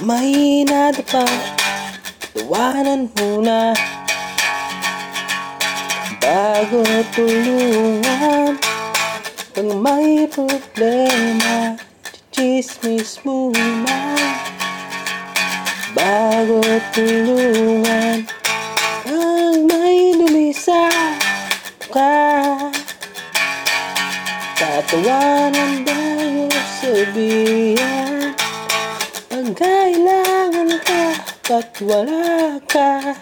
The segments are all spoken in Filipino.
May nadapa Tawanan muna Bago tulungan Pag may problema Chismis muna. Bago tulungan Pag may lumisa ka. Tatawanan tayo sabihan kailangan ka Ba't wala ka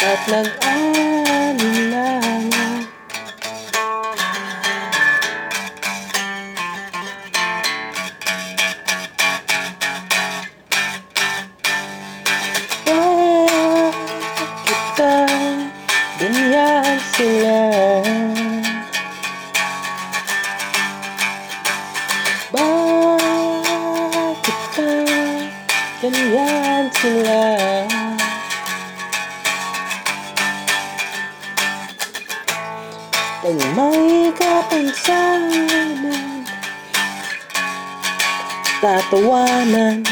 At nag-alinlangan Bakit ba ganyan sila? Ganyan sila? Pag may kapansanan Tatawanan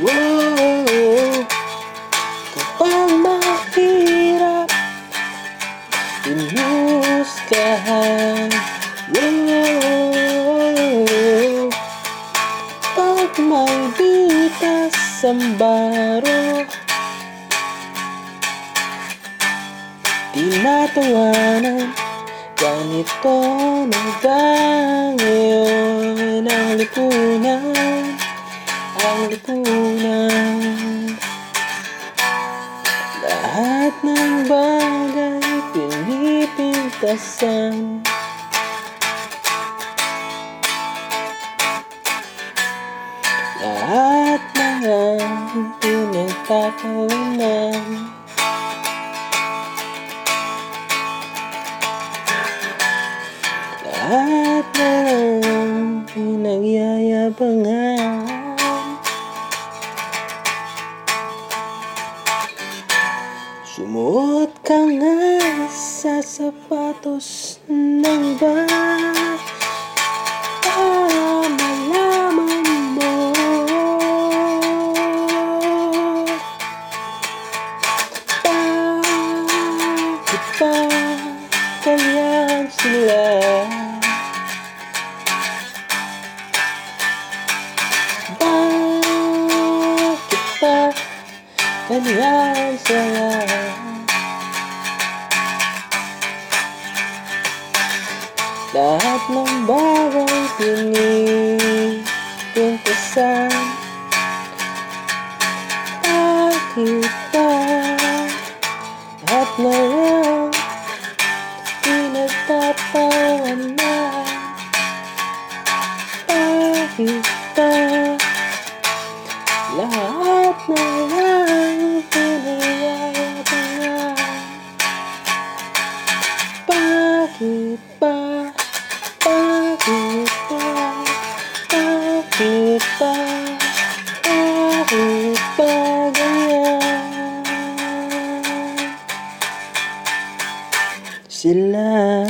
Wow Kapag mahirap Inuskahan Wow sambaro. Tinatawanan Ganito na ba ngayon ang lipunan Ang lipunan. Lahat ng bagay pinipintasan. Lahat pinagtatawanan Lahat ng pinagyayabangan Sumuot ka nga sa sapatos ng ba Ba ganyan sila? Bakit ba ganyan sila? Lahat ng bagay pinipintasan Bakit ba Lahat na Bakit ba Lahat na lang pinayayabangan Bakit ba bakit ba? Bakit ba? Bakit ba ganyan? Sila